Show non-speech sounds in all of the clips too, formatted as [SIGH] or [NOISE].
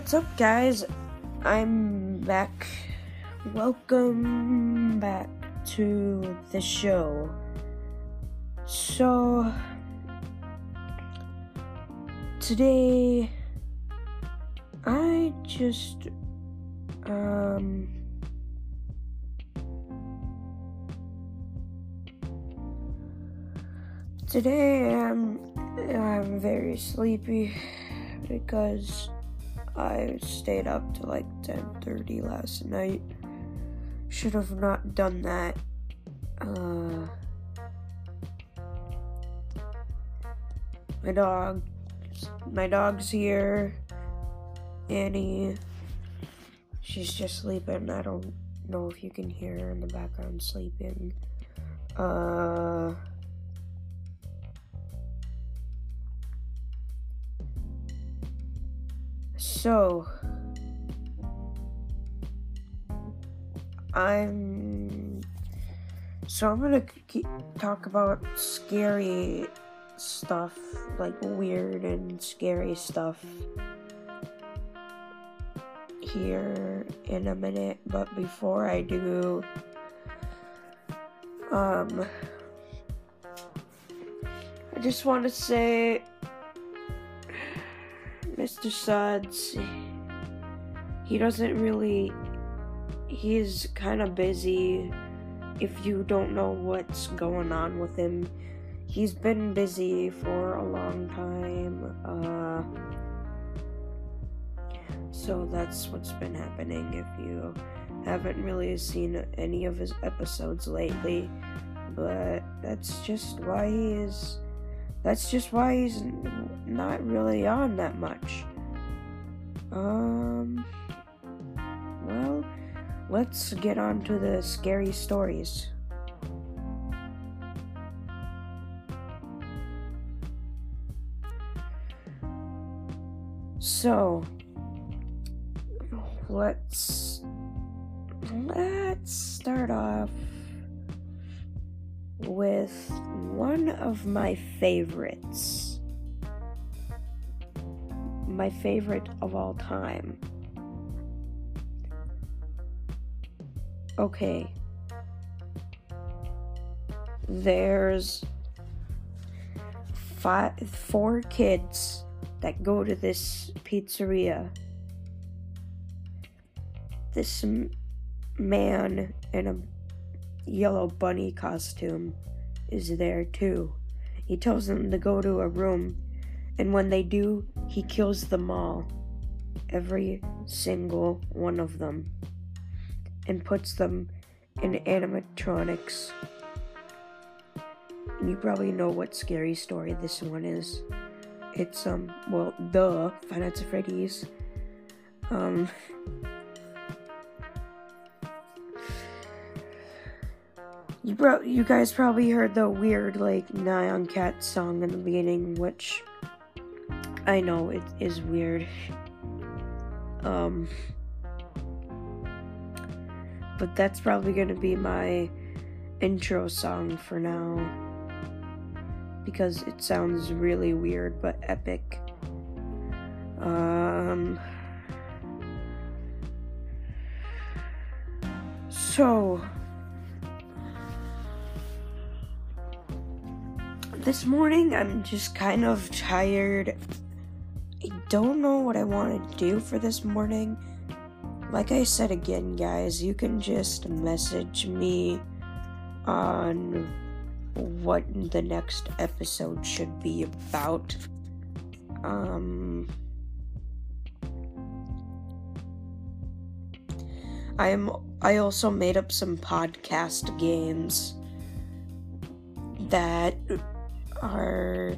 What's up, guys? I'm back. Welcome back to the show. So, today, I just, um, today I'm, I'm very sleepy because I stayed up to like 10:30 last night. Should have not done that. Uh, my dog, my dog's here. Annie, she's just sleeping. I don't know if you can hear her in the background sleeping. Uh. So, I'm. So I'm gonna keep, talk about scary stuff, like weird and scary stuff here in a minute. But before I do, um, I just want to say Mr. Suds, he doesn't really. He's kind of busy. If you don't know what's going on with him, he's been busy for a long time. Uh, so that's what's been happening. If you haven't really seen any of his episodes lately, but that's just why he is that's just why he's not really on that much. Um, well, let's get on to the scary stories. So, let's let's start off with one of my favorites. My favorite of all time. Okay. There's five, four kids that go to this pizzeria. This man in a yellow bunny costume is there too. He tells them to go to a room, and when they do, he kills them all. Every single one of them. And puts them in animatronics. And you probably know what scary story this one is. It's, um, well, the Nights at Freddy's. Um, [LAUGHS] You bro, you guys probably heard the weird like Nyan Cat song in the beginning, which I know it is weird. Um, but that's probably gonna be my intro song for now because it sounds really weird but epic. Um. So, this morning I'm just kind of tired. I don't know what I want to do for this morning. Like I said again, guys, you can just message me on what the next episode should be about. Um I am I also made up some podcast games that are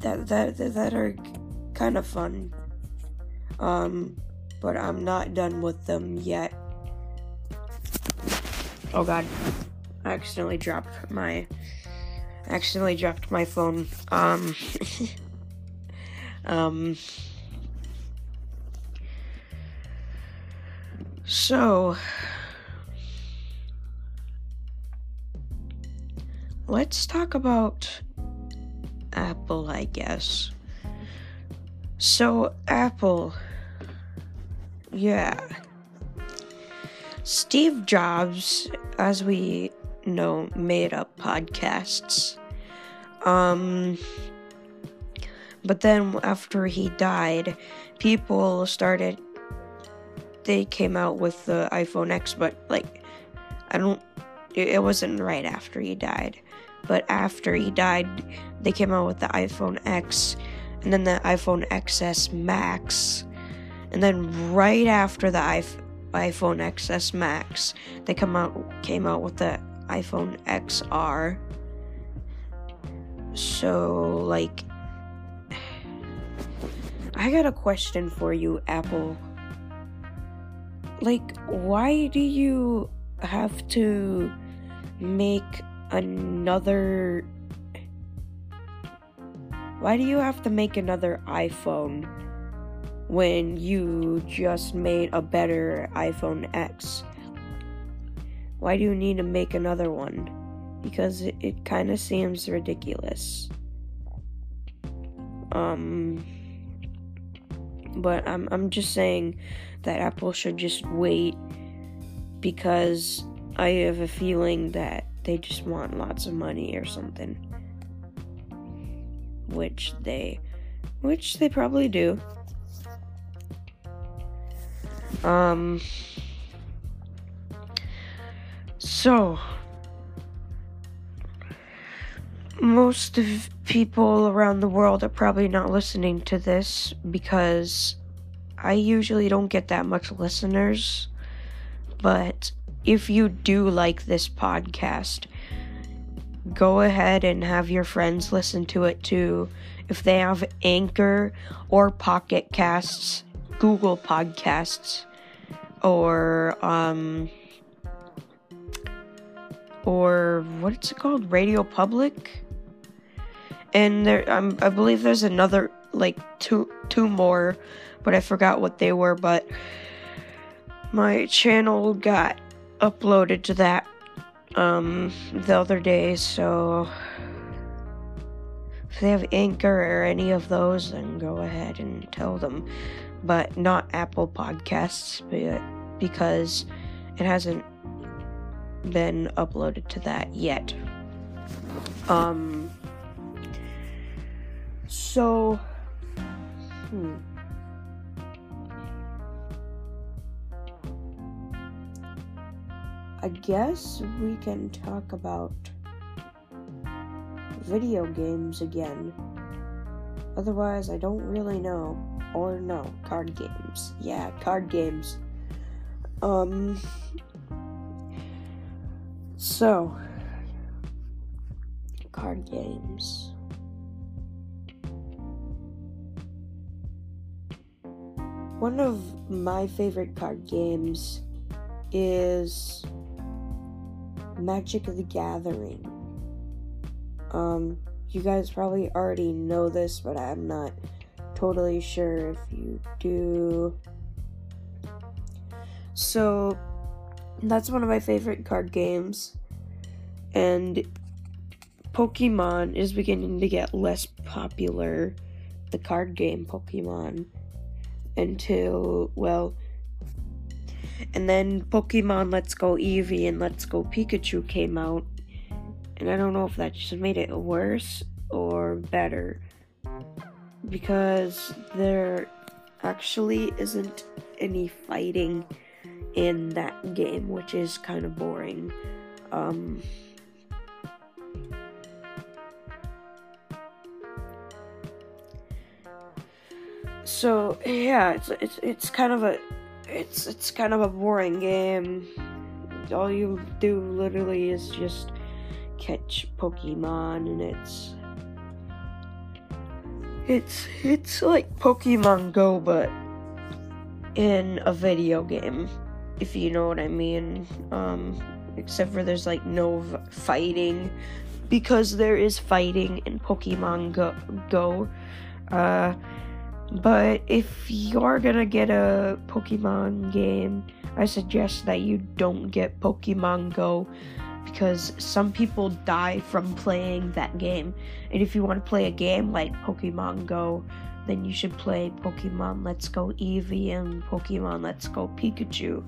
that that that are kind of fun. Um, but I'm not done with them yet. Oh god. I accidentally dropped my accidentally dropped my phone. Um [LAUGHS] um so let's talk about Apple, I guess. So, Apple. Yeah. Steve Jobs, as we know, made up podcasts. Um, but then after he died, people started. They came out with the iPhone X, but like, I don't. It wasn't right after he died, but after he died, they came out with the iPhone X, and then the iPhone XS Max, and then right after the iPhone XS Max. They come out came out with the iPhone XR. So like [SIGHS] I got a question for you, Apple. Like why do you have to make another why do you have to make another iPhone when you just made a better iPhone X? Why do you need to make another one? Because it, it kind of seems ridiculous. Um, but I'm, I'm just saying that Apple should just wait because I have a feeling that they just want lots of money or something. Which they, which they probably do. Um. So, most of people around the world are probably not listening to this because I usually don't get that much listeners. But if you do like this podcast, go ahead and have your friends listen to it too. If they have Anchor or Pocket Casts, Google Podcasts, or um or what's it called radio public and there um, i believe there's another like two two more but i forgot what they were but my channel got uploaded to that um the other day so if they have anchor or any of those then go ahead and tell them but not Apple Podcasts because it hasn't been uploaded to that yet. Um, so, hmm. I guess we can talk about video games again. Otherwise, I don't really know. Or no, card games. Yeah, card games. Um. So, card games. One of my favorite card games is Magic the Gathering. Um, you guys probably already know this, but I'm not totally sure if you do. So, that's one of my favorite card games. And Pokemon is beginning to get less popular, the card game Pokemon, until, well, and then Pokemon Let's Go Eevee and Let's Go Pikachu came out. And I don't know if that just made it worse or better because there actually isn't any fighting in that game, which is kind of boring. Um, so yeah, it's it's it's kind of a it's it's kind of a boring game. All you do literally is just catch Pokemon, and it's it's it's like Pokemon Go, but in a video game, if you know what I mean. Um, except for there's like no v- fighting, because there is fighting in Pokemon Go. Go. Uh, but if you're gonna get a Pokemon game, I suggest that you don't get Pokemon Go because some people die from playing that game. And if you want to play a game like Pokemon Go, then you should play Pokemon Let's Go Eevee and Pokemon Let's Go Pikachu.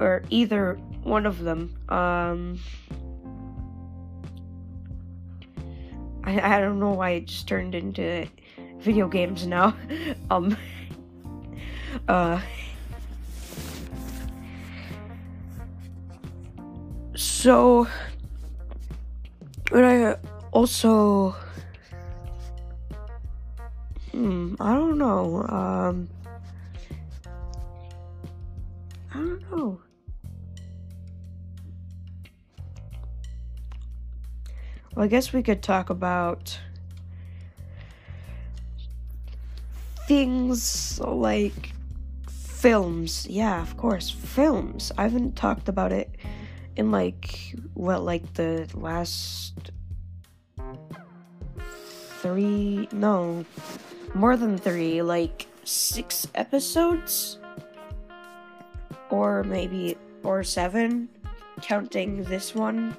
Or either one of them. Um, I, I don't know why it just turned into video games now. [LAUGHS] um, uh, so, but I also Hmm, I don't know. Um, I don't know. Well, I guess we could talk about things like films. Yeah, of course, films. I haven't talked about it in like what, like the last three? No, more than three, like six episodes, or maybe or seven, counting this one.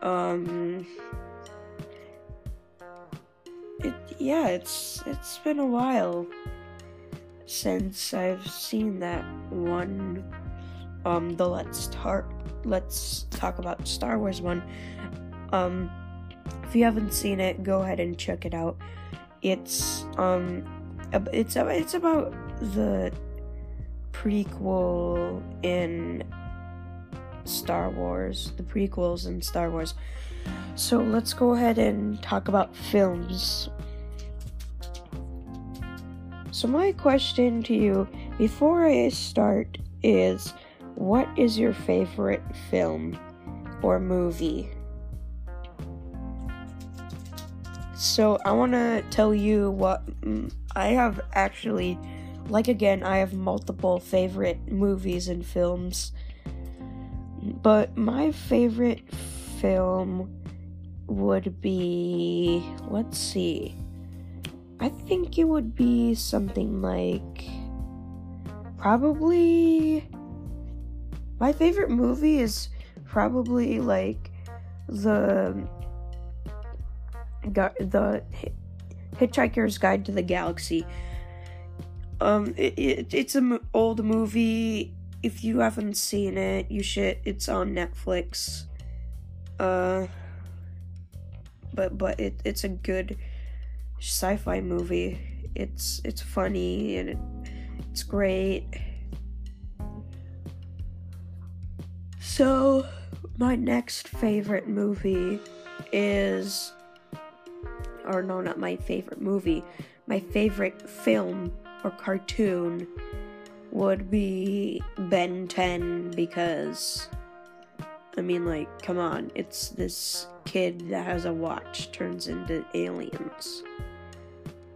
Um, it yeah, it's it's been a while since I've seen that one. Um, the let's talk let's talk about Star Wars one. Um, if you haven't seen it, go ahead and check it out. It's um it's it's about the prequel in Star Wars, the prequels in Star Wars. So let's go ahead and talk about films. So my question to you before I start is what is your favorite film or movie? So I want to tell you what mm, I have actually like again I have multiple favorite movies and films. But my favorite film would be let's see. I think it would be something like probably my favorite movie is probably like the the Hitchhiker's Guide to the Galaxy. Um, it, it, it's an old movie. If you haven't seen it, you should. It's on Netflix. Uh, but but it it's a good sci-fi movie. It's it's funny and it, it's great. So, my next favorite movie is or no, not my favorite movie, my favorite film or cartoon would be Ben 10 because I mean like come on, it's this kid that has a watch turns into aliens.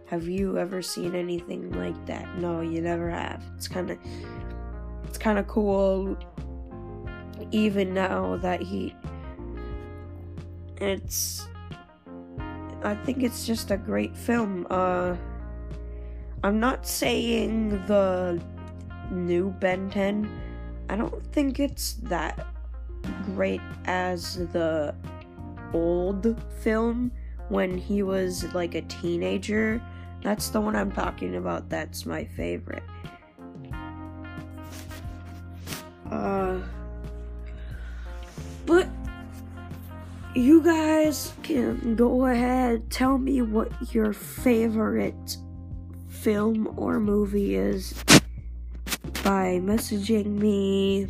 Have you ever seen anything like that? No, you never have. It's kind of it's kind of cool even now that he it's I think it's just a great film. Uh, I'm not saying the new Ben 10. I don't think it's that great as the old film when he was like a teenager. That's the one I'm talking about. That's my favorite. Uh, but you guys can go ahead tell me what your favorite film or movie is by messaging me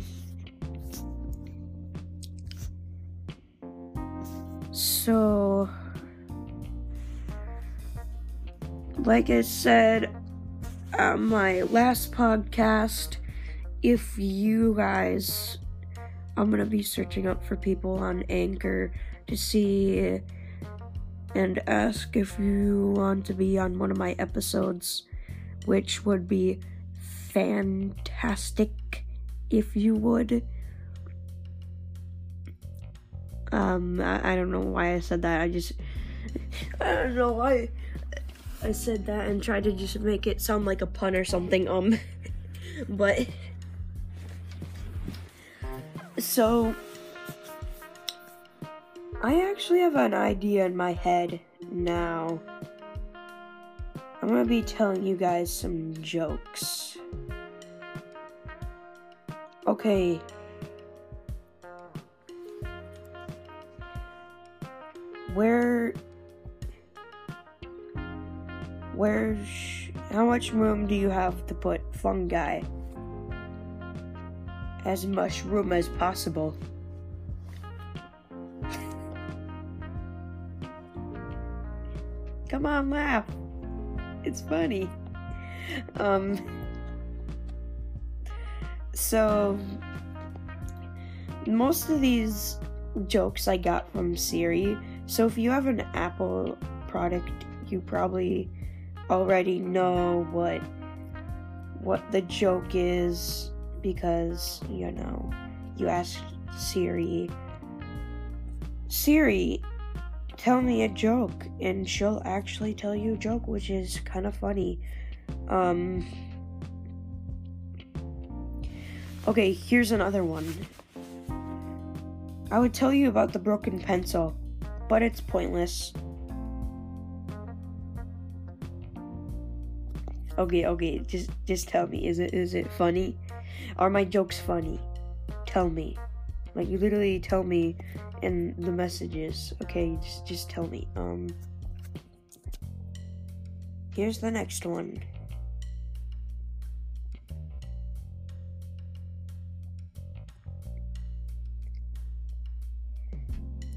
so like i said on my last podcast if you guys i'm gonna be searching up for people on anchor to see and ask if you want to be on one of my episodes, which would be fantastic if you would. Um, I, I don't know why I said that. I just, I don't know why I said that and tried to just make it sound like a pun or something. Um, [LAUGHS] but so I actually have an idea in my head now. I'm gonna be telling you guys some jokes. Okay. Where where how much room do you have to put fungi? As much room as possible. Come on, laugh. It's funny. Um so most of these jokes I got from Siri. So if you have an Apple product, you probably already know what what the joke is because you know you ask Siri Siri tell me a joke and she'll actually tell you a joke which is kind of funny. Um okay here's another one. I would tell you about the broken pencil but it's pointless Okay, okay, just just tell me. Is it is it funny? Are my jokes funny? Tell me. Like you literally tell me in the messages. Okay, just just tell me. Um Here's the next one.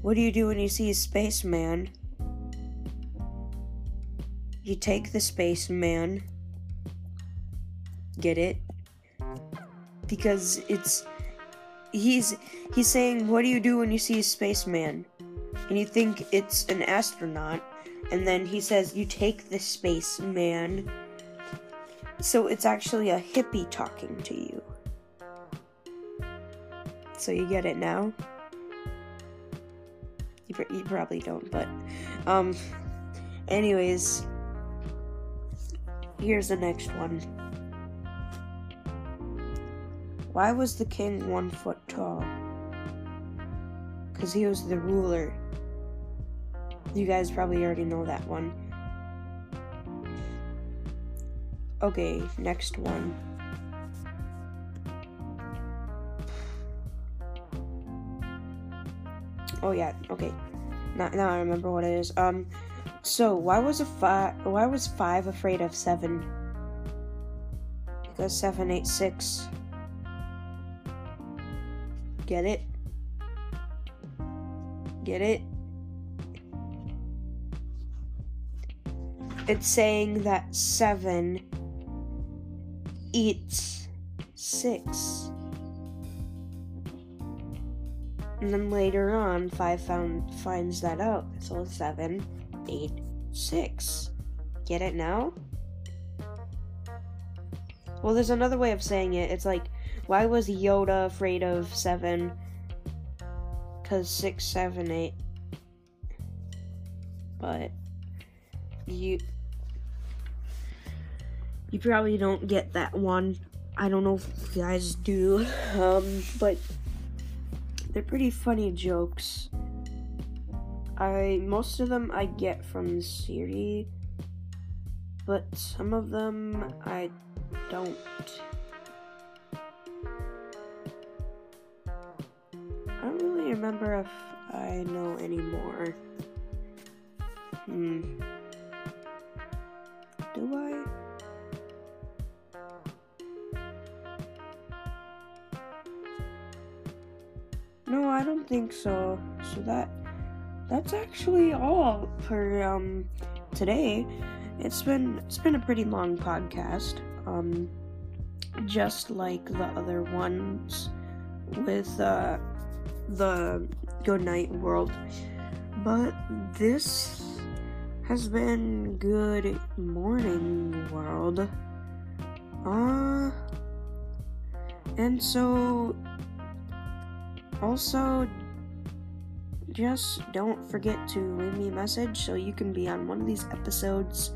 What do you do when you see a spaceman? You take the spaceman Get it? Because it's he's he's saying, "What do you do when you see a spaceman?" And you think it's an astronaut, and then he says, "You take the spaceman." So it's actually a hippie talking to you. So you get it now? You, you probably don't, but um anyways, here's the next one. Why was the king one foot tall? Because he was the ruler. You guys probably already know that one. Okay, next one. Oh yeah, okay. Now, now I remember what it is. Um, so why was a five? Why was five afraid of seven? Because seven, eight, six. Get it? Get it? It's saying that 7 eats 6. And then later on, 5 found, finds that out. So 7, 8, 6. Get it now? Well, there's another way of saying it. It's like why was Yoda afraid of seven? Cause six, seven, eight. But you you probably don't get that one. I don't know if you guys do. Um, but they're pretty funny jokes. I most of them I get from Siri, but some of them I don't. I don't really remember if I know anymore. Hmm. Do I? Don't think so. So that that's actually all for um today. It's been it's been a pretty long podcast. Um just like the other ones with uh the good night world. But this has been good morning world. Uh and so also just don't forget to leave me a message so you can be on one of these episodes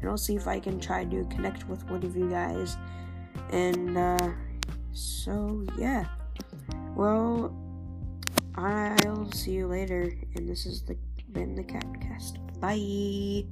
and I'll see if I can try to connect with one of you guys. And uh so yeah. Well, I'll see you later, and this has the, been the Catcast. Bye.